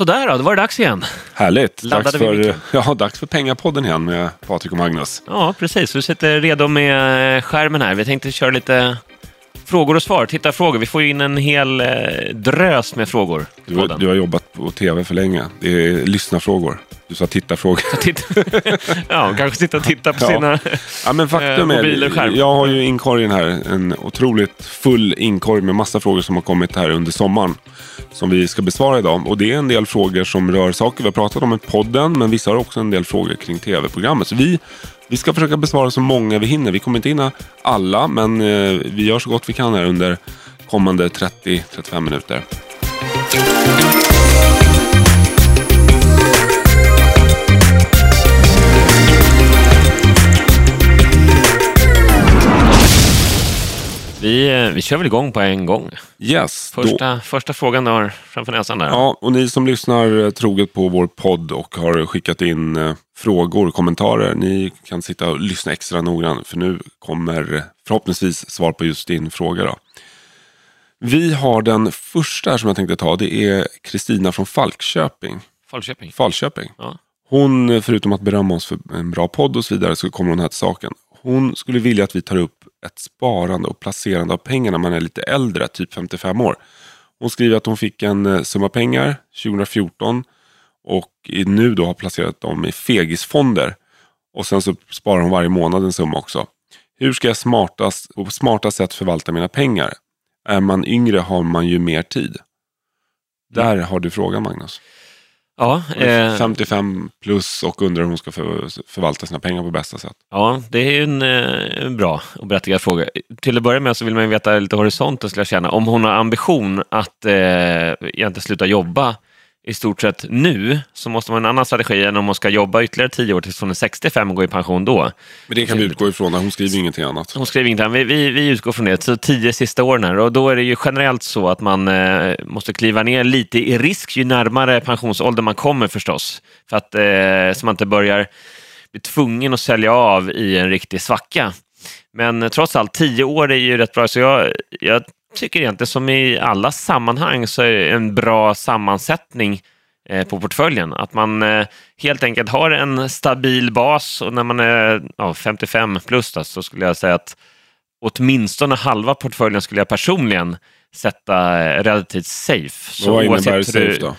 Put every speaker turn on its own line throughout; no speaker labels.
Sådär då, då var det dags igen.
Härligt. Dags
Laddade
för, ja, dags för Pengapodden igen med Patrik och Magnus.
Ja, precis. Du sitter redo med eh, skärmen här. Vi tänkte köra lite frågor och svar. Titta frågor. Vi får ju in en hel eh, drös med frågor
Du, har- du har jobbat på tv för länge. Det är lyssnarfrågor. Du sa.
Titta. ja, kanske sitta och titta på
Ja.
sina...
Ja, men faktum
Eh,
är, jag har ju inkorgen här, en otroligt full inkorg med massa frågor som har kommit här under sommaren. Som vi ska besvara idag. Och det är en del frågor som rör saker vi har pratat om i podden, men vissa har också en del frågor kring tv-programmet. Så vi, vi ska försöka besvara så många vi hinner. Vi kommer inte hinna alla, men eh, vi gör så gott vi kan här under kommande 30-35 minuter.
Vi, eh, vi kör väl igång på en gång.
Yes, då,
Första, första frågan du har framför näsan där.
Ja, och ni som lyssnar eh, troget på vår podd och har skickat in eh, frågor, kommentarer. Ni kan sitta och lyssna extra noggrant för nu kommer förhoppningsvis svar på just din fråga. Då. Vi har den första som jag tänkte ta. Det är Kristina från Falköping.
Falköping.
Falköping.
Ja.
Hon, förutom att berömma oss för en bra podd och så vidare, så kommer hon här till saken. Hon skulle vilja att vi tar upp ett sparande och placerande av pengar när man är lite äldre, typ 55 år. Hon skriver att hon fick en eh, summa pengar 2014 och nu då har placerat dem i fegisfonder. Och sen så sparar hon varje månad en summa också. Hur ska jag smartast, på smartast sätt förvalta mina pengar? Är man yngre har man ju mer tid. Där har du frågan Magnus.
Ja, eh,
55 plus och undrar hur hon ska för, förvalta sina pengar på bästa sätt.
ja, det är en, eh, en bra och berättigad fråga. Till att börja med så vill man veta lite horisonten, skulle jag känna. Om hon har ambition att eh, egentligen sluta jobba i stort sett nu, så måste man ha en annan strategi än om hon ska jobba ytterligare tio år tills hon är 65 och gå i pension då.
Men det kan vi utgå ifrån, hon skriver ingenting annat.
Hon skrev inte, vi, vi, vi utgår från det, så tio sista åren här. Och då är det ju generellt så att man eh, måste kliva ner lite i risk ju närmare pensionsålder man kommer förstås. För att eh, så man inte börjar bli tvungen att sälja av i en riktig svacka. Men eh, trots allt, tio år är ju rätt bra. Så jag, jag tycker egentligen som i alla sammanhang så är det en bra sammansättning eh, på portföljen. Att man eh, helt enkelt har en stabil bas och när man är ja, 55 plus då, så skulle jag säga att åtminstone halva portföljen skulle jag personligen sätta eh, relativt safe. Så
Vad innebär
oavsett hur du-
safe då?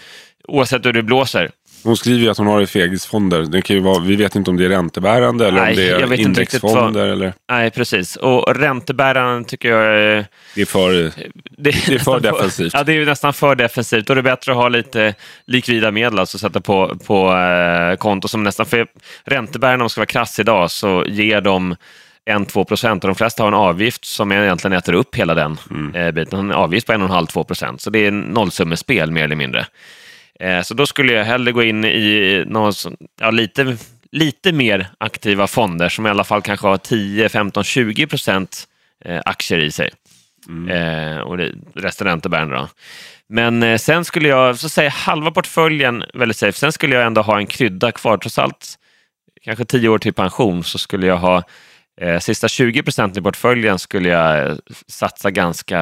Oavsett hur det blåser.
Hon skriver ju att hon har det i fegisfonder. Det kan ju vara, vi vet inte om det är räntebärande eller
Nej,
om det är
riktigt vad-
indexfonder. Eller,
Nej, precis. Och räntebäraren tycker jag är...
det är för...
Det,
Det är för defensivt.
Ja, det är nästan för defensivt. Då är det bättre att ha lite likvida medel, alltså sätta på, på eh, konto som nästan... För räntebärarna, om man ska vara krass idag, så ger de 1-2 procent och de flesta har en avgift som egentligen äter upp hela den
Mm.
eh, biten. En avgift på 1,5-2 procent, så det är nollsummespel mer eller mindre. Eh, så då skulle jag hellre gå in i någon, som- ja, lite, lite mer aktiva fonder som i alla fall kanske har 10, 15, 20 procent eh, aktier i sig. Eh, och det, resten räntebärande då. Men eh, sen skulle jag, så säga halva portföljen väldigt safe. Sen skulle jag ändå ha en krydda kvar. Trots allt, kanske 10 år till pension, så skulle jag ha eh, sista 20 procenten i portföljen skulle jag eh, satsa ganska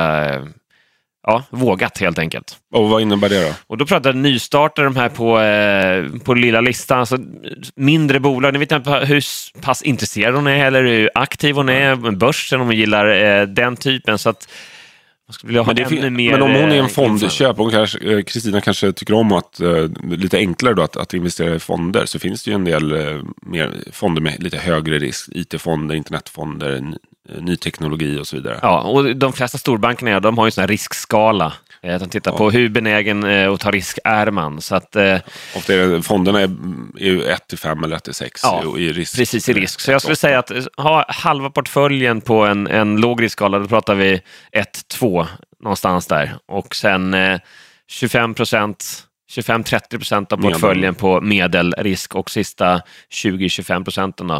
ja, vågat helt enkelt.
Och vad innebär det då?
Och då pratar jag nystartare de här på, eh, på lilla listan. Alltså, mindre bolag, ni vet inte hur pass intresserad hon är eller hur aktiv hon är med börsen, om hon gillar eh, den typen. Så att
Men, fin-
mer...
men om hon är
eh,
en
info.
fondköp, kanske, eh, Kristina kanske tycker om att eh, lite enklare då att, att investera i fonder, så finns det ju en del eh, mer fonder med lite högre risk. IT-fonder, internetfonder, eh, ny teknologi och så vidare.
Ja, och de flesta storbankerna de har ju en riskskala. Eh, De tittar på hur benägen eh, att ta risk är man. Så att, eh,
Ofta är det, fonderna är, är ju 1 till 5 eller 1 till 6
Ja,
i risk.
Precis, i risk. Så jag skulle säga att eh, ha halva portföljen på en, en låg riskskala, då pratar vi 1-2 någonstans där. Och sen eh, 25 procent 25-30 procent av portföljen på medelrisk och sista 20-25 procenten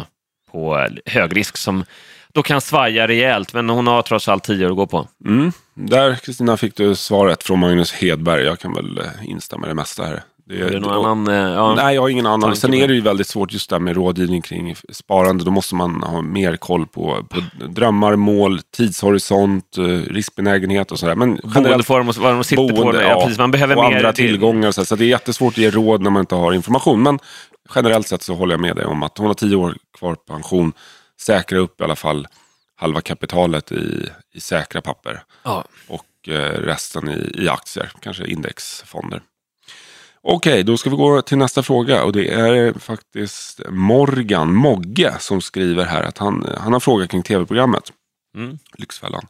på eh, högrisk som då kan svaja rejält, men hon har trots allt 10 år att gå på.
Mm. Där Kristina fick du svaret från Magnus Hedberg. Jag kan väl eh, instämma i det mesta här. Det,
Är det någon annan? eh, Ja.
Nej, jag har ingen annan. Sen är
det.
det ju väldigt svårt just där med rådgivning kring sparande. Då måste man ha mer koll på, på drömmar, mål, tidshorisont, eh, riskbenägenhet och sådär. Men
Boendeform och vad de sitter på.
boende,
Ja, precis, man behöver
och
mer
andra
det-
tillgångar. Så, så det är jättesvårt att ge råd när man inte har information. Men generellt sett så håller jag med dig om att hon har tio år kvar pension. Säkra upp i alla fall halva kapitalet i, i säkra papper.
Ja.
Och eh, resten i, i aktier, kanske indexfonder. Okej, då ska vi gå till nästa fråga. Och det är faktiskt Morgan Mogge som skriver här att han, han har frågat kring tv-programmet.
Mm.
Lyxfällan.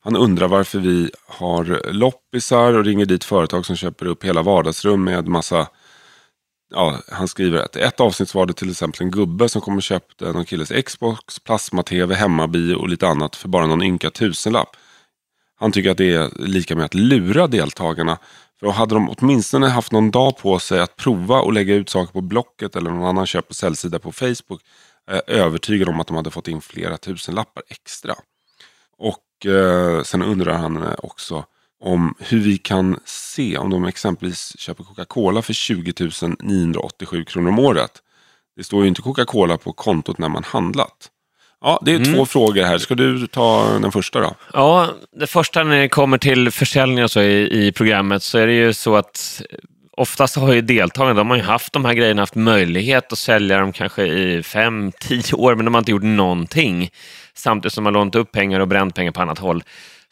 Han undrar varför vi har loppisar och ringer dit företag som köper upp hela vardagsrum med massa Ja, han skriver att ett avsnitt var det till exempel en gubbe som kom och köpte någon killes Xbox, plasma-tv, hemmabio och lite annat för bara någon ynka tusenlapp. Han tycker att det är lika med att lura deltagarna. För hade de åtminstone haft någon dag på sig att prova och lägga ut saker på Blocket eller någon annan köp och säljsida på Facebook. är jag övertygad om att de hade fått in flera tusenlappar extra. Och eh, sen undrar han eh, också om hur vi kan se om de exempelvis köper Coca-Cola för 20 987 kronor om året. Det står ju inte Coca-Cola på kontot när man handlat. Ja, det är
Mm.
två frågor här. Ska du ta den första då?
Ja, det första när det kommer till försäljning och så i, i programmet så är det ju så att oftast har ju deltagarna, de har ju haft de här grejerna, haft möjlighet att sälja dem kanske i fem, tio år, men de har inte gjort någonting. Samtidigt som har lånat upp pengar och bränt pengar på annat håll.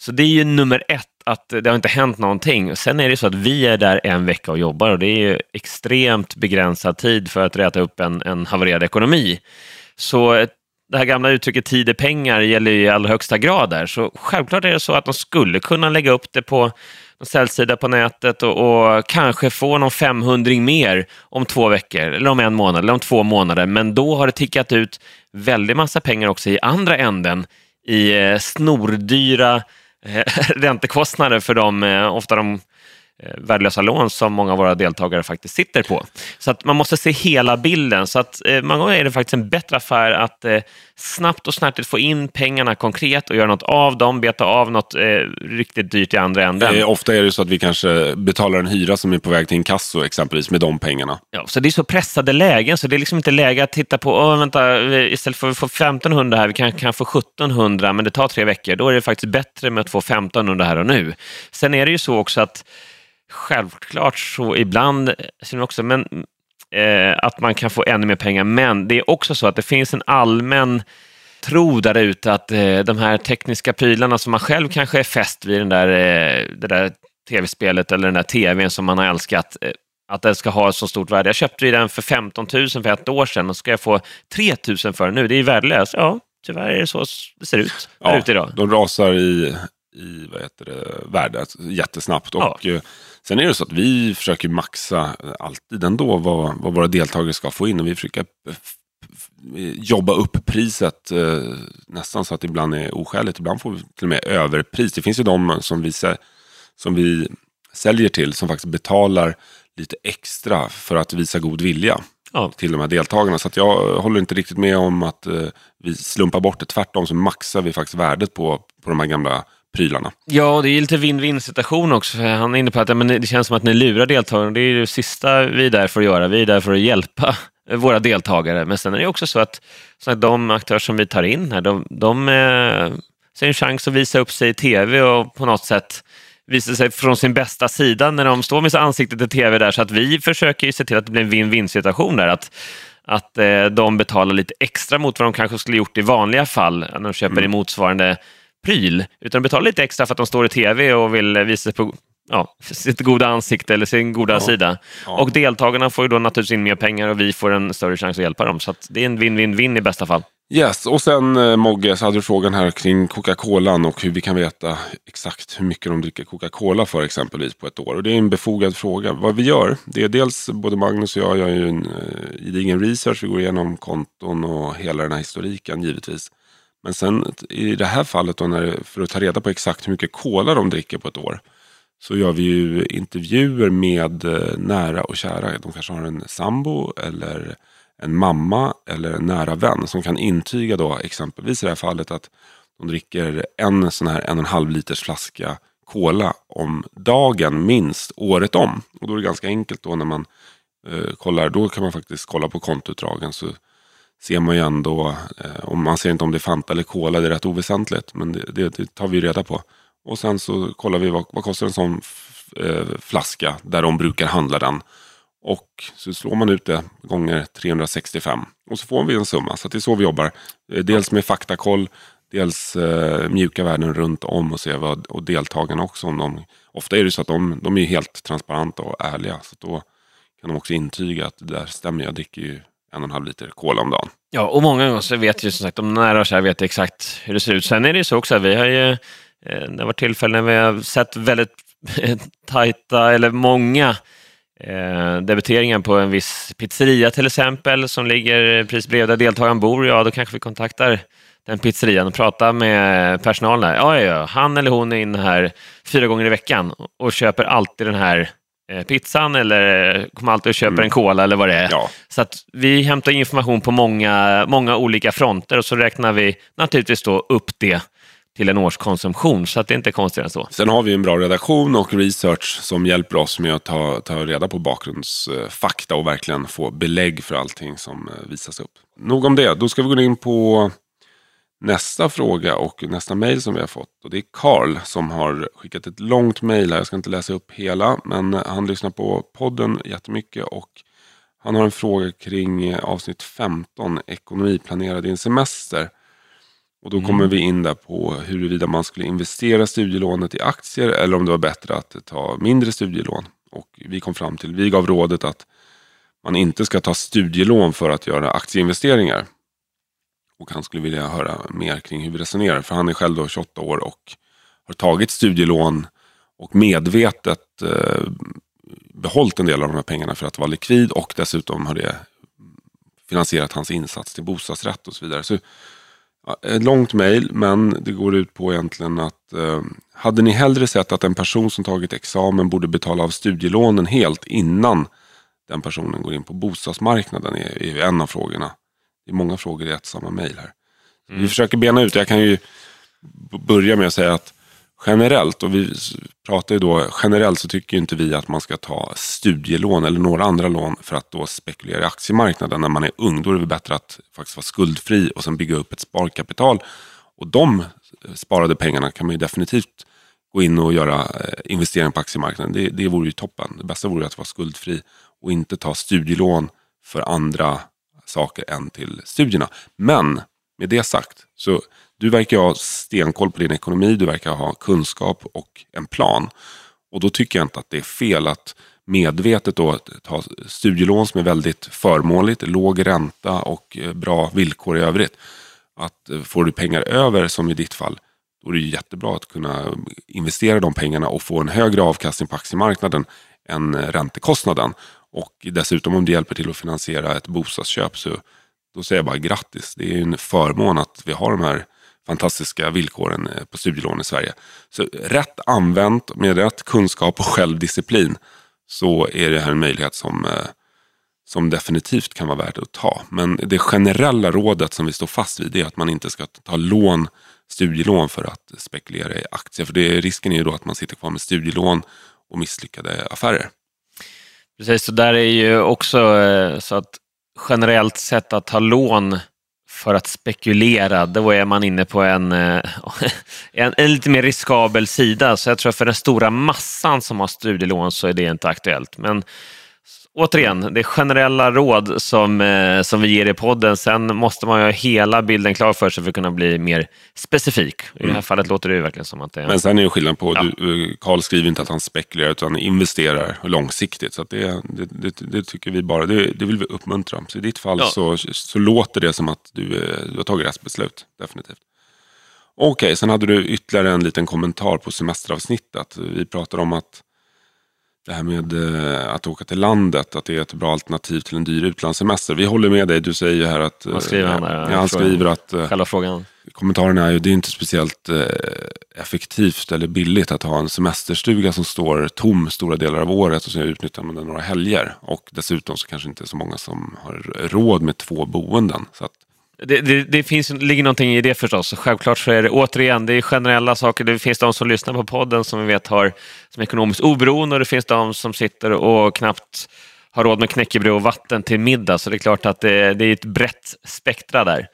Så det är ju nummer ett, att det har inte hänt någonting. Och Sen är det så att vi är där en vecka och jobbar och det är ju extremt begränsad tid för att räta upp en, en havererad ekonomi. Så det här gamla uttrycket tid är pengar gäller ju i allra högsta grad där. Så självklart är det så att de skulle kunna lägga upp det på en säljsida på nätet och, och kanske få någon 500 mer om två veckor, eller om en månad, eller om två månader. Men då har det tickat ut väldigt massa pengar också i andra änden i eh, snordyra Eh, räntekostnader för de, eh, ofta de värdelösa lån som många av våra deltagare faktiskt sitter på. Så att man måste se hela bilden. Så att eh, många gånger är det faktiskt en bättre affär att eh, snabbt och snärtigt få in pengarna konkret och göra något av dem, beta av något eh, riktigt dyrt i andra änden.
Eh, ofta är det så att vi kanske betalar en hyra som är på väg till en kasso exempelvis med de pengarna.
Ja, så det är så pressade lägen, så det är liksom inte läge att titta på, Åh, vänta, eh, istället för att få 1500 här, vi kan, kan få 1700, men det tar tre veckor. Då är det faktiskt bättre med att få 1500 här och nu. Sen är det ju så också att självklart så ibland, eh, också, men, eh, att man kan få ännu mer pengar, men det är också så att det finns en allmän tro där ute att eh, de här tekniska prylarna som man själv kanske är fäst vid, den där, eh, det där tv-spelet eller den där tvn som man har älskat, eh, att den ska ha så stort värde. Jag köpte den för 15 000 för ett år sedan och ska jag få 3 000 för den nu. Det är ju värdelöst. Ja, tyvärr är det så det ser ut ute idag.
De rasar i, i vad heter det, värde jättesnabbt. Och, eh, Sen är det så att vi försöker maxa alltid ändå vad, vad våra deltagare ska få in. Och vi försöker jobba upp priset eh, nästan så att det ibland är oskäligt. Ibland får vi till och med överpris. Det finns ju de som vi, som vi säljer till som faktiskt betalar lite extra för att visa god vilja
Ja.
till de här deltagarna. Så jag håller inte riktigt med om att eh, vi slumpar bort det. Tvärtom så maxar vi faktiskt värdet på, på de här gamla prylarna.
Ja, det är lite win-win situation också. För han är inne på att ja, men det känns som att ni lurar deltagarna. Det är det sista vi är där för att göra. Vi är där för att hjälpa våra deltagare. Men sen är det också så att, så att de aktörer som vi tar in här, de, de eh, ser en chans att visa upp sig i tv och på något sätt visa sig från sin bästa sida när de står med sitt ansikte i tv där. Så att vi försöker ju se till att det blir en win-win situation där. Att, att eh, de betalar lite extra mot vad de kanske skulle gjort i vanliga fall när de köper i motsvarande pryl. Utan de betalar lite extra för att de står i tv och vill eh, visa på ja, sitt goda ansikte eller sin goda
Ja.
sida.
Ja.
Och deltagarna får ju då naturligtvis in mer pengar och vi får en större chans att hjälpa dem. Så det är en win-win-win i bästa fall.
Yes, och sen eh, Mogge så hade du frågan här kring Coca-Cola och hur vi kan veta exakt hur mycket de dricker Coca-Cola för exempelvis på ett år. Och det är en befogad fråga. Vad vi gör, det är dels både Magnus och jag gör ju en eh, gedigen research. Vi går igenom konton och hela den här historiken givetvis. Men sen i det här fallet då, när, för att ta reda på exakt hur mycket cola de dricker på ett år. Så gör vi ju intervjuer med eh, nära och kära. De kanske har en sambo eller en mamma eller en nära vän som kan intyga då exempelvis i det här fallet att de dricker en sån här en och en halv liters flaska kola om dagen minst året om. Och då är det ganska enkelt då när man eh, kollar. Då kan man faktiskt kolla på kontoutdragen. Så ser man ju ändå, eh, om man ser inte om det är Fanta eller Cola, det är rätt oväsentligt. Men det, det, det tar vi reda på. Och sen så kollar vi vad, vad kostar en sån eh, flaska där de brukar handla den. Och så slår man ut det gånger 365. Och så får vi en summa. Så det är så vi jobbar. Eh, dels med faktakoll, dels eh, mjuka värden runt om och se vad och deltagarna också. Om de, ofta är det så att de, de är helt transparenta och ärliga. Så då kan de också intyga att det där stämmer. Jag dricker ju en och en halv liter kola om dagen.
Ja, och många av oss vet ju som sagt de nära och kära vet exakt hur det ser ut. Sen är det ju så också att vi har ju, eh, det har varit tillfällen när vi har sett väldigt tajta, eller många eh, debiteringar på en viss pizzeria till exempel, som ligger precis bredvid där deltagaren bor. Ja, då kanske vi kontaktar den pizzerian och pratar med personalen. Ja, ja, ja, han eller hon är inne här fyra gånger i veckan och köper alltid den här pizzan eller kommer alltid och köper mm. en cola eller vad det är.
Ja.
Så att vi hämtar information på många, många olika fronter och så räknar vi naturligtvis då upp det till en årskonsumtion, så att det är inte konstigare än så.
Sen har vi en bra redaktion och research som hjälper oss med att ta, ta reda på bakgrundsfakta och verkligen få belägg för allting som eh, visas upp. Nog om det, då ska vi gå in på nästa fråga och nästa mejl som vi har fått. Och det är Karl som har skickat ett långt mejl här. Jag ska inte läsa upp hela, men han lyssnar på podden jättemycket och han har en fråga kring avsnitt 15, ekonomiplanera din semester. Och då kommer mm. vi in där på huruvida man skulle investera studielånet i aktier eller om det var bättre att ta mindre studielån. Och vi kom fram till, vi gav rådet att man inte ska ta studielån för att göra aktieinvesteringar. Och han skulle vilja höra mer kring hur vi resonerar. För han är själv då 28 år och har tagit studielån och medvetet eh, behållit en del av de här pengarna för att vara likvid. Och dessutom har det finansierat hans insats till bostadsrätt och så vidare. Så, ett långt mejl, men det går ut på egentligen att eh, hade ni hellre sett att en person som tagit examen borde betala av studielånen helt innan den personen går in på bostadsmarknaden är, är en av frågorna. Det är många frågor i ett samma mejl här. Mm. Vi försöker bena ut, jag kan ju börja med att säga att generellt, och vi pratar ju då generellt så tycker inte vi att man ska ta studielån eller några andra lån för att då spekulera i aktiemarknaden när man är ung. Då är det bättre att faktiskt vara skuldfri och sen bygga upp ett sparkapital. Och de sparade pengarna kan man ju definitivt gå in och göra eh, investeringar på aktiemarknaden. Det, det vore ju toppen. Det bästa vore att vara skuldfri och inte ta studielån för andra saker än till studierna. Men med det sagt, så du verkar ha stenkoll på din ekonomi, du verkar ha kunskap och en plan. Och då tycker jag inte att det är fel att medvetet då ta studielån som är väldigt förmånligt, låg ränta och eh, bra villkor i övrigt. Att eh, får du pengar över, som i ditt fall, då är det jättebra att kunna investera de pengarna och få en högre avkastning på aktiemarknaden än eh, räntekostnaden. Och dessutom om det hjälper till att finansiera ett bostadsköp så då säger jag bara grattis. Det är ju en förmån att vi har de här fantastiska villkoren eh, på studielån i Sverige. Så rätt använt med rätt kunskap och självdisciplin så är det här en möjlighet som, eh, som definitivt kan vara värt att ta. Men det generella rådet som vi står fast vid är att man inte ska ta lån, studielån för att spekulera i aktier. För det, risken är ju då att man sitter kvar med studielån och misslyckade affärer.
Precis, så där är ju också eh, så att generellt sett att ta lån för att spekulera, då är man inne på en, eh, en, en, lite mer riskabel sida. Så jag tror för den stora massan som har studielån så är det inte aktuellt. Men återigen, det är generella råd som, eh, som vi ger i podden. Sen måste man ju ha hela bilden klar för sig för att kunna bli mer specifik. I mm. det här mm. fallet låter det ju verkligen som att det är...
Men sen är det skillnad på, ja. du, Carl skriver inte att han spekulerar utan investerar långsiktigt. Så det, det, det, det, tycker vi bara, det, det vill vi uppmuntra. Så i ditt fall ja. så, så låter det som att du, du har tagit rätt beslut, definitivt. Okej, okay, sen hade du ytterligare en liten kommentar på semesteravsnittet. Vi pratade om att det här med eh, att åka till landet, att det är ett bra alternativ till en dyr utlandssemester. Vi håller med dig, du säger ju här att...
Vad skriver han där?
Ja, han skriver att...
Eh, själva frågan.
Kommentaren är ju, det är inte speciellt eh, effektivt eller billigt att ha en semesterstuga som står tom stora delar av året och så utnyttjar man den några helger. Och dessutom så kanske inte så många som har råd med två boenden. Så att
det, det, det finns, ligger någonting i det förstås. Självklart så är det återigen, det är generella saker. Det finns de som lyssnar på podden som vi vet har som ekonomiskt oberoende och det finns de som sitter och knappt har råd med knäckebröd och vatten till middag. Så det är klart att det, det är ett brett spektra där.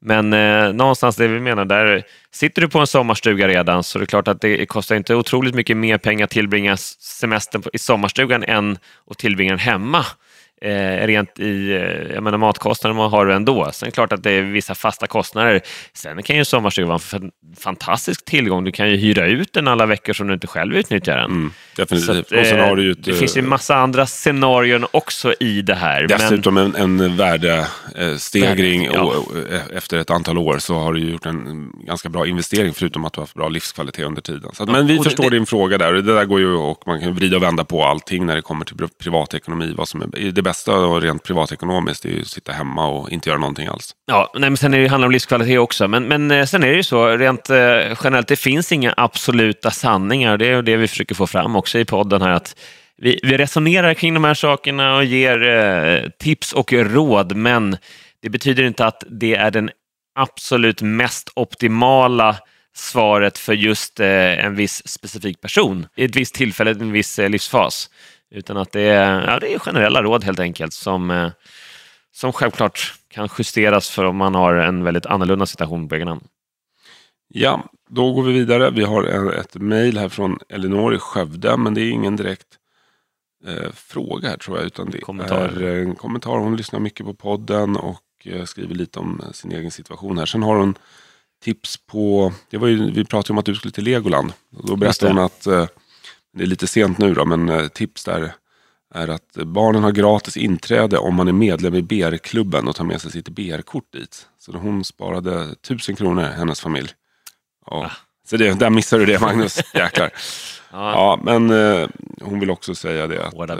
Men eh, någonstans det vi menar, där sitter du på en sommarstuga redan så det är klart att det kostar inte otroligt mycket mer pengar att tillbringa semestern i sommarstugan än att tillbringa den hemma eh, rent i eh, jag menar, matkostnader man har ändå. Sen är det klart att det är vissa fasta kostnader. Sen kan ju sommarstugan vara en fantastisk tillgång. Du kan ju hyra ut den alla veckor som du inte själv utnyttjar den. Mm,
definitivt.
Att, eh, det, ett, det finns ju en massa andra scenarion också i det här.
Dessutom men... en, en värdestegring ja. Eh, efter ett antal år så har du gjort en ganska bra investering förutom att du har haft bra livskvalitet under tiden. Så att, men vi förstår det, din fråga där. Det där går ju och man kan vrida och vända på allting när det kommer till privatekonomi. Vad som är, det bästa och rent privatekonomiskt är ju att sitta hemma och inte göra någonting alls.
Ja, nej, men sen är det, handlar det om livskvalitet också. Men, men eh, sen är det ju så rent eh, generellt, det finns inga absoluta sanningar. Det är det vi försöker få fram också i podden här. att vi, vi resonerar kring de här sakerna och ger eh, tips och råd, men det betyder inte att det är den absolut mest optimala svaret för just eh, en viss specifik person i ett visst tillfälle, en viss eh, livsfas. Utan att det är, ja, det är generella råd helt enkelt som, eh, som självklart kan justeras för om man har en väldigt annorlunda situation på egen hand.
Ja, då går vi vidare. Vi har ett mejl här från Elinor i Skövde, men det är ingen direkt eh, fråga här tror jag. Utan det kommentar. är en kommentar. Hon lyssnar mycket på podden och eh, skriver lite om sin egen situation här. Sen har hon tips på, det var ju, vi pratade om att du skulle till Legoland. Då berättade hon att eh, det är lite sent nu då, men eh, tips där är att barnen har gratis inträde om man är medlem i BR-klubben och tar med sig sitt BR-kort dit. Så hon sparade tusen kronor, hennes familj. Ja. Ah. Så det, där missade du det Magnus, jäklar. ja. ja. men eh, hon vill också säga det att eh,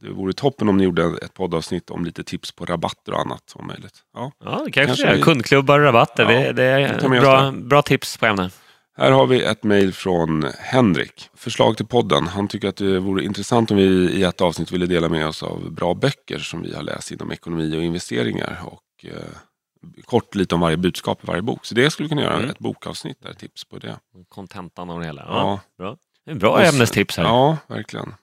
det vore toppen om ni gjorde ett poddavsnitt om lite tips på rabatter och annat om möjligt.
Ja, ja kanske, kanske det. Kundklubbar och rabatter, ja, det, det är bra, bra tips på ämnet.
Här har vi ett mejl från Henrik. Förslag till podden. Han tycker att det vore intressant om vi i ett avsnitt ville dela med oss av bra böcker som vi har läst inom ekonomi och investeringar. Och eh, kort lite om varje budskap i varje bok. Så det skulle vi kunna göra, mm. ett bokavsnitt där, tips på det.
Kontentan av det hela. Ja, ja. Bra. Bra ämnestips här.
Ja, verkligen.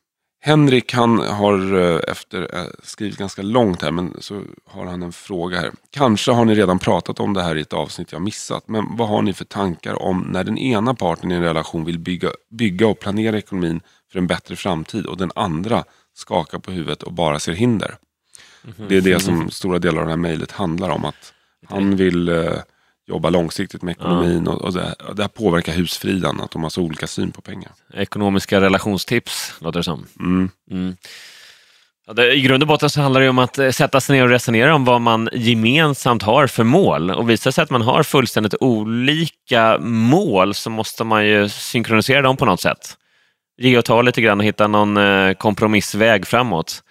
Henrik han har eh, efter eh, skrivit ganska långt här men så har han en fråga här. Kanske har ni redan pratat om det här i ett avsnitt jag missat. Men vad har ni för tankar om när den ena parten i en relation vill bygga, bygga och planera ekonomin för en bättre framtid och den andra skakar på huvudet och bara ser hinder. Mm -hmm. Det är det som stora delar av det här mejlet handlar om. att Han vill eh, jobba långsiktigt med ekonomin ja. och, och det, det här påverkar husfriden, att de har så olika syn på pengar.
Ekonomiska relationstips, låter det som. Mm. Mm. Ja, det, I grund och botten så handlar det om att eh, sätta sig ner och resonera om vad man gemensamt har för mål. Och visar sig att man har fullständigt olika mål så måste man ju synkronisera dem på något sätt. Ge och ta lite grann och hitta någon eh, kompromissväg framåt.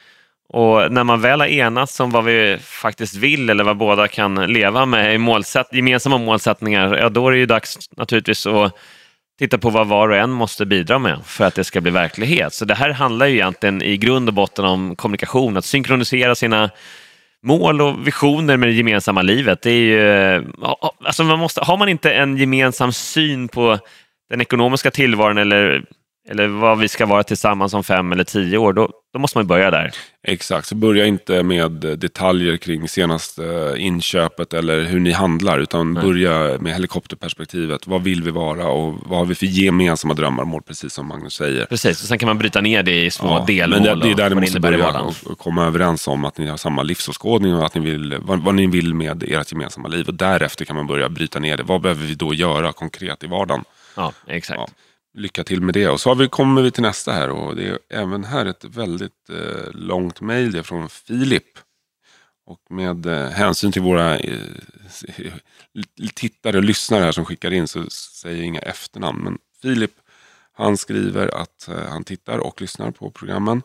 Och när man väl har enats om vad vi faktiskt vill eller vad båda kan leva med i målsätt, gemensamma målsättningar, ja, då är det ju dags naturligtvis att titta på vad var och en måste bidra med för att det ska bli verklighet. Så det här handlar ju egentligen i grund och botten om kommunikation, att synkronisera sina mål och visioner med det gemensamma livet. Det är ju, alltså man måste, har man inte en gemensam syn på den ekonomiska tillvaron eller eller vad vi ska vara tillsammans om fem eller tio år, då, då måste man börja där.
Exakt, så börja inte med detaljer kring senaste inköpet eller hur ni handlar, utan Nej. börja med helikopterperspektivet. Vad vill vi vara och vad har vi för gemensamma drömmar och mål, precis som Magnus säger.
Precis, och sen kan man bryta ner det i små ja, delmål.
Men det, det är där ni måste börja och, och komma överens om att ni har samma livsåskådning och att ni vill, vad, vad, ni vill med ert gemensamma liv. Och därefter kan man börja bryta ner det. Vad behöver vi då göra konkret i vardagen?
Ja, exakt. Ja
lycka till med det. Och så har vi, kommer vi till nästa här och det är även här ett väldigt eh, långt mejl från Filip. Och med eh, hänsyn till våra eh, tittare och lyssnare här som skickar in så säger jag inga efternamn. Men Filip han skriver att eh, han tittar och lyssnar på programmen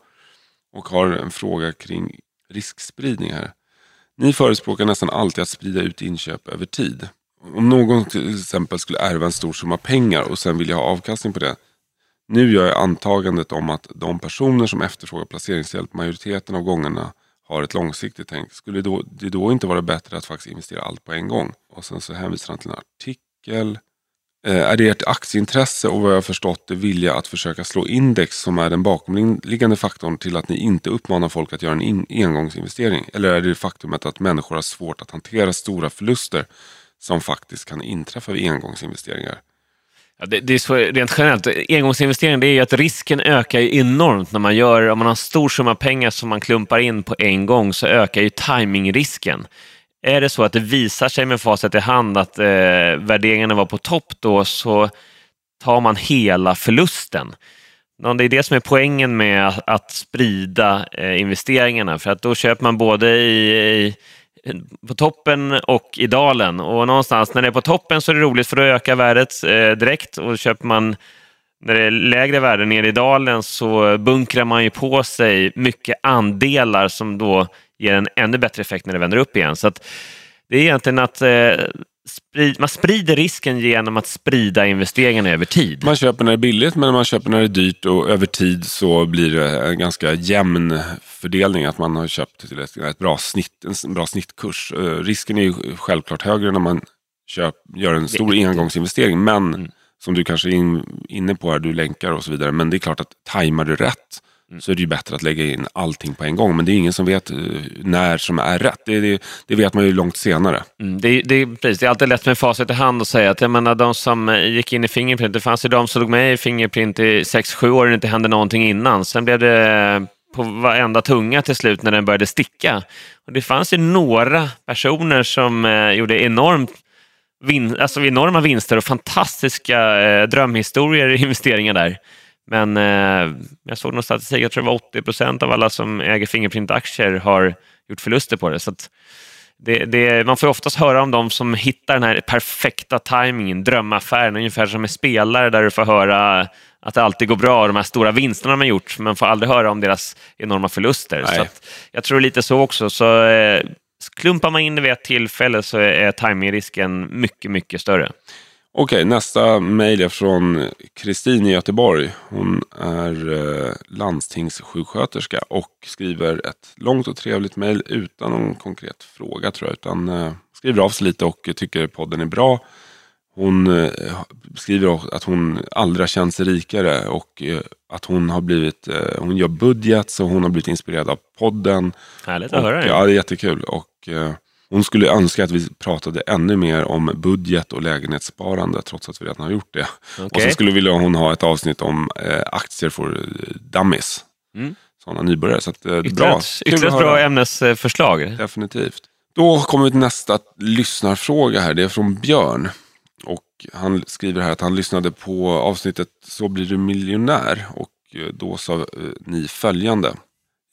och har en fråga kring riskspridning här. Ni förespråkar nästan alltid att sprida ut inköp över tid. Om någon till exempel skulle ärva en stor summa pengar och sen vill jag ha avkastning på det. Nu gör jag antagandet om att de personer som efterfrågar placeringshjälp majoriteten av gångerna har ett långsiktigt tänk. Skulle då, det då inte vara bättre att faktiskt investera allt på en gång? Och sen så hänvisar han till en artikel. Eh, är det ert aktieintresse och vad jag har förstått det vilja att försöka slå index som är den bakomliggande faktorn till att ni inte uppmanar folk att göra en in, engångsinvestering? Eller är det faktumet att människor har svårt att hantera stora förluster som faktiskt kan inträffa vid engångsinvesteringar?
Ja, det, det, är så rent generellt. Engångsinvestering det är ju att risken ökar enormt när man gör, om man har en stor summa pengar som man klumpar in på en gång så ökar ju timingrisken. Är det så att det visar sig med facit i hand att eh, värderingarna var på topp då så tar man hela förlusten. Det är det som är poängen med att, sprida eh, investeringarna för att då köper man både i, i på toppen och i dalen. Och någonstans när det är på toppen så är det roligt för då ökar värdet eh, direkt och köper man när det är lägre värden nere i dalen så bunkrar man ju på sig mycket andelar som då ger en ännu bättre effekt när det vänder upp igen. Så det är egentligen att eh, sprid, man sprider risken genom att sprida investeringarna över tid.
Man köper när det är billigt men man köper när det är dyrt och över tid så blir det en ganska jämn fördelning att man har köpt till ett, ett bra snitt, en bra snittkurs. Uh, risken är ju självklart högre när man köp, gör en stor engångsinvestering men mm. som du kanske är in, inne på här, du länkar och så vidare. Men det är klart att tajmar du rätt Mm. så är det ju bättre att lägga in allting på en gång. Men det är ingen som vet eh, när som är rätt. Det, det, det vet man ju långt senare.
Mm, det, det, precis, det är alltid lätt med facit i hand att säga att jag menar, de som eh, gick in i Fingerprint, det fanns ju de som låg med i Fingerprint i 6-7 år och det inte hände någonting innan. Sen blev det eh, på varenda tunga till slut när den började sticka. Och det fanns ju några personer som eh, gjorde enormt vin alltså enorma vinster och fantastiska eh, drömhistorier i investeringar där. Men eh, jag såg någon statistik, jag tror det var 80 procent av alla som äger Fingerprint-aktier har gjort förluster på det. Så det, det, man får oftast höra om de som hittar den här perfekta tajmingen, drömaffären, ungefär som med spelare där du får höra att det alltid går bra och de här stora vinsterna har gjort, men man får aldrig höra om deras enorma förluster. Så jag tror lite så också. Så, eh, klumpar man in det vid ett tillfälle så är timingrisken mycket, mycket större.
Okej, nästa mejl är från Kristin i Göteborg. Hon är eh, landstingssjuksköterska och skriver ett långt och trevligt mejl utan någon konkret fråga tror jag. Utan eh, skriver av sig lite och tycker podden är bra. Hon eh, skriver att hon aldrig har känt sig rikare och eh, att hon har blivit, eh, hon gör budget så hon har blivit inspirerad av podden.
Härligt att
och,
höra det.
Ja, det är jättekul. Och, eh, hon skulle önska att vi pratade ännu mer om budget och lägenhetssparande trots att vi redan har gjort det. Okay. Och så skulle vilja hon ha ett avsnitt om eh, aktier för dummies. Mm. Sådana nybörjare. Så att, eh,
bra. Ytterligare ett bra ämnesförslag.
Definitivt. Då kommer vi till nästa lyssnarfråga här. Det är från Björn. Och han skriver här att han lyssnade på avsnittet Så blir du miljonär. Och eh, då sa eh, ni följande.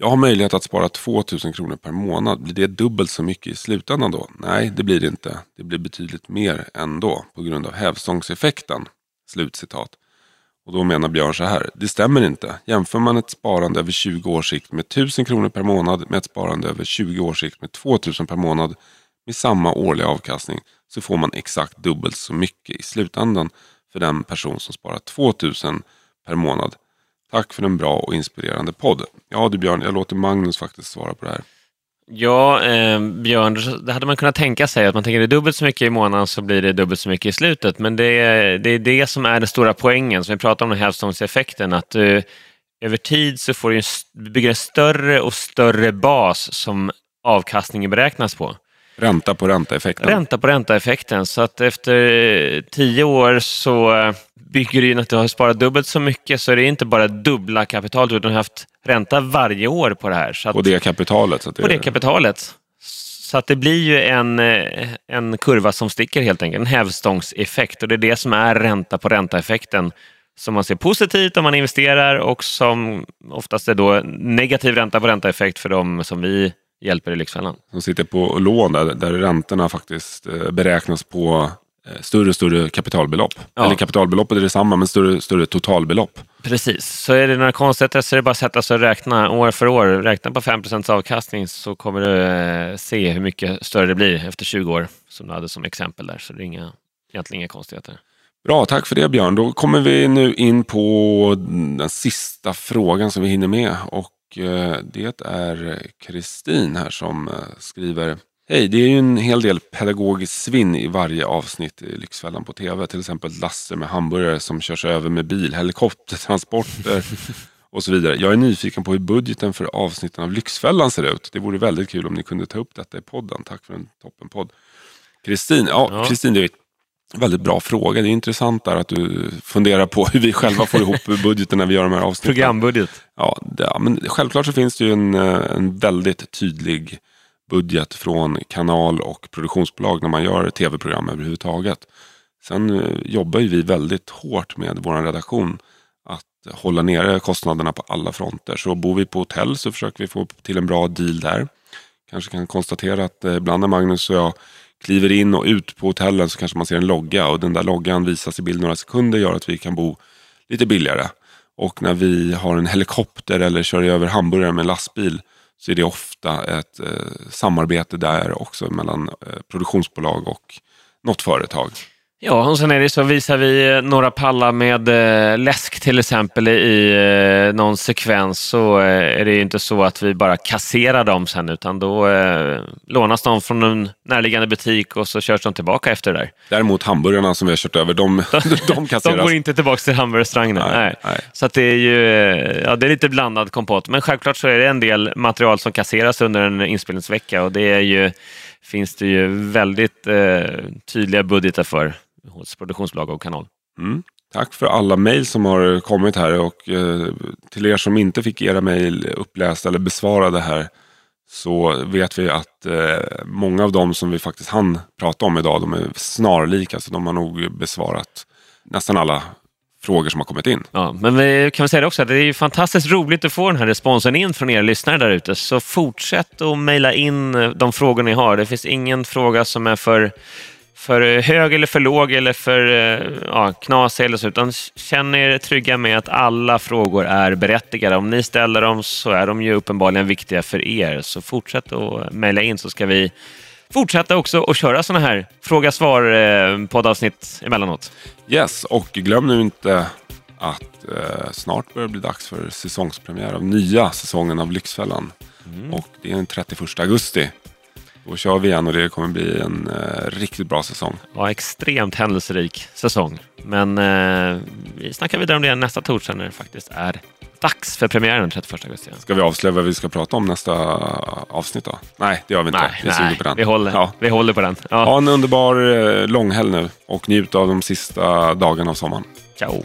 Jag har möjlighet att spara 2000 kronor per månad. Blir det dubbelt så mycket i slutändan då? Nej, det blir det inte. Det blir betydligt mer ändå på grund av hävstångseffekten. Slutcitat. Och då menar Björn så här. Det stämmer inte. Jämför man ett sparande över 20 års sikt med 1000 kronor per månad med ett sparande över 20 års sikt med 2000 per månad med samma årliga avkastning så får man exakt dubbelt så mycket i slutändan för den person som sparar 2000 per månad Tack för en bra och inspirerande podd. Ja du Björn, jag låter Magnus faktiskt svara på det här.
Ja, eh, Björn, det hade man kunnat tänka sig. Att man tänker det är dubbelt så mycket i månaden så blir det dubbelt så mycket i slutet. Men det är det, är det som är den stora poängen, som vi pratar om, den hävstångseffekten. Att du, över tid så får du bygga en större och större bas som avkastningen beräknas på.
Ränta på ränta-effekten.
Ränta på ränta-effekten. Så att efter tio år så bygger in att du har sparat dubbelt så mycket så är det inte bara dubbla kapitalet utan du har haft ränta varje år på det här. Så att,
på det kapitalet? Så
det... På det kapitalet. Så att det blir ju en, en kurva som sticker helt enkelt, en hävstångseffekt och det är det som är ränta på ränta-effekten som man ser positivt om man investerar och som oftast är då negativ ränta på ränta-effekt för de som vi hjälper i Lyxfällan.
Som sitter på lån där, där räntorna faktiskt eh, beräknas på eh, större och större kapitalbelopp. Ja. Eller kapitalbeloppet är detsamma men större större totalbelopp.
Precis, så är det några konstigheter så är det bara att sätta sig och räkna år för år. Räkna på 5% avkastning så kommer du eh, se hur mycket större det blir efter 20 år som du hade som exempel där. Så det är inga, egentligen inga konstigheter.
Bra, tack för det Björn. Då kommer vi nu in på den sista frågan som vi hinner med. Och eh, det är Kristin här som eh, skriver Hej, det är ju en hel del pedagogiskt svinn i varje avsnitt i Lyxfällan på tv. Till exempel Lasse med hamburgare som körs över med bil, helikoptertransporter och så vidare. Jag är nyfiken på hur budgeten för avsnitten av Lyxfällan ser ut. Det vore väldigt kul om ni kunde ta upp detta i podden. Tack för en toppenpodd. Kristin, ja,
Ja.
Kristin, det är en väldigt bra fråga. Det är intressant där att du funderar på hur vi själva får ihop budgeten när vi gör de här avsnitten.
Programbudget.
Ja, det, ja, men självklart så finns det ju en, eh, en väldigt tydlig budget från kanal och produktionsbolag när man gör tv-program överhuvudtaget. Sen eh, jobbar ju vi väldigt hårt med vår redaktion att hålla nere kostnaderna på alla fronter. Så bor vi på hotell så försöker vi få till en bra deal där. Kanske kan konstatera att eh, ibland när Magnus och jag kliver in och ut på hotellen så kanske man ser en logga och den där loggan visas i bild några sekunder gör att vi kan bo lite billigare. Och när vi har en helikopter eller kör över hamburgare med en lastbil så är det ofta ett eh, samarbete där också mellan eh, produktionsbolag och något företag.
Ja, och sen är det så, visar vi eh, några pallar med eh, läsk till exempel i eh, någon sekvens så är det ju inte så att vi bara kasserar dem sen utan då eh, lånas de från en närliggande butik och så körs de tillbaka efter det där.
Däremot hamburgarna som vi har kört över, de, de
De
kasseras.
går inte tillbaka till hamburgerrestaurangerna.
Nej,
Nej.
nej.
Så det är ju ja, det är lite blandad kompott. Men självklart så är det en del material som kasseras under en inspelningsvecka och det är ju, finns det ju väldigt eh, tydliga budgetar för hos produktionsbolag och kanal.
Mm. Tack för alla mejl som har kommit här och eh, till er som inte fick era mejl upplästa eller besvarade här så vet vi att eh, många av dem som vi faktiskt hann prata om idag de är snarlika så de har nog besvarat nästan alla frågor som har kommit in.
Ja, men vi kan väl säga det också, att det är fantastiskt roligt att få den här responsen in från er lyssnare där ute. Så fortsätt att mejla in eh, de frågor ni har. Det finns ingen fråga som är för, för hög eller för låg eller för eh, ja, knasig eller så, utan känn er trygga med att alla frågor är berättigade. Om ni ställer dem så är de ju uppenbarligen viktiga för er. Så fortsätt att mejla in så ska vi fortsätta också att köra sådana här fråga-svar-poddavsnitt emellanåt.
Yes, och glöm nu inte att eh, snart börjar det bli dags för säsongspremiär av nya säsongen av Lyxfällan. Och det är den 31 augusti. Då kör vi igen och det kommer bli en eh, riktigt bra säsong.
Ja, extremt händelserik säsong. Men eh, vi snackar vidare om det nästa torsdag när det faktiskt är dags för premiären den 31 augusti.
Ska vi avslöja vad vi ska prata om nästa avsnitt då? Nej, det gör vi inte.
Nej,
vi
nej
på den.
vi, håller,
Ja.
vi håller på den. Ja.
Ha en underbar eh, långhelg nu och njut av de sista dagarna av sommaren.
Ciao.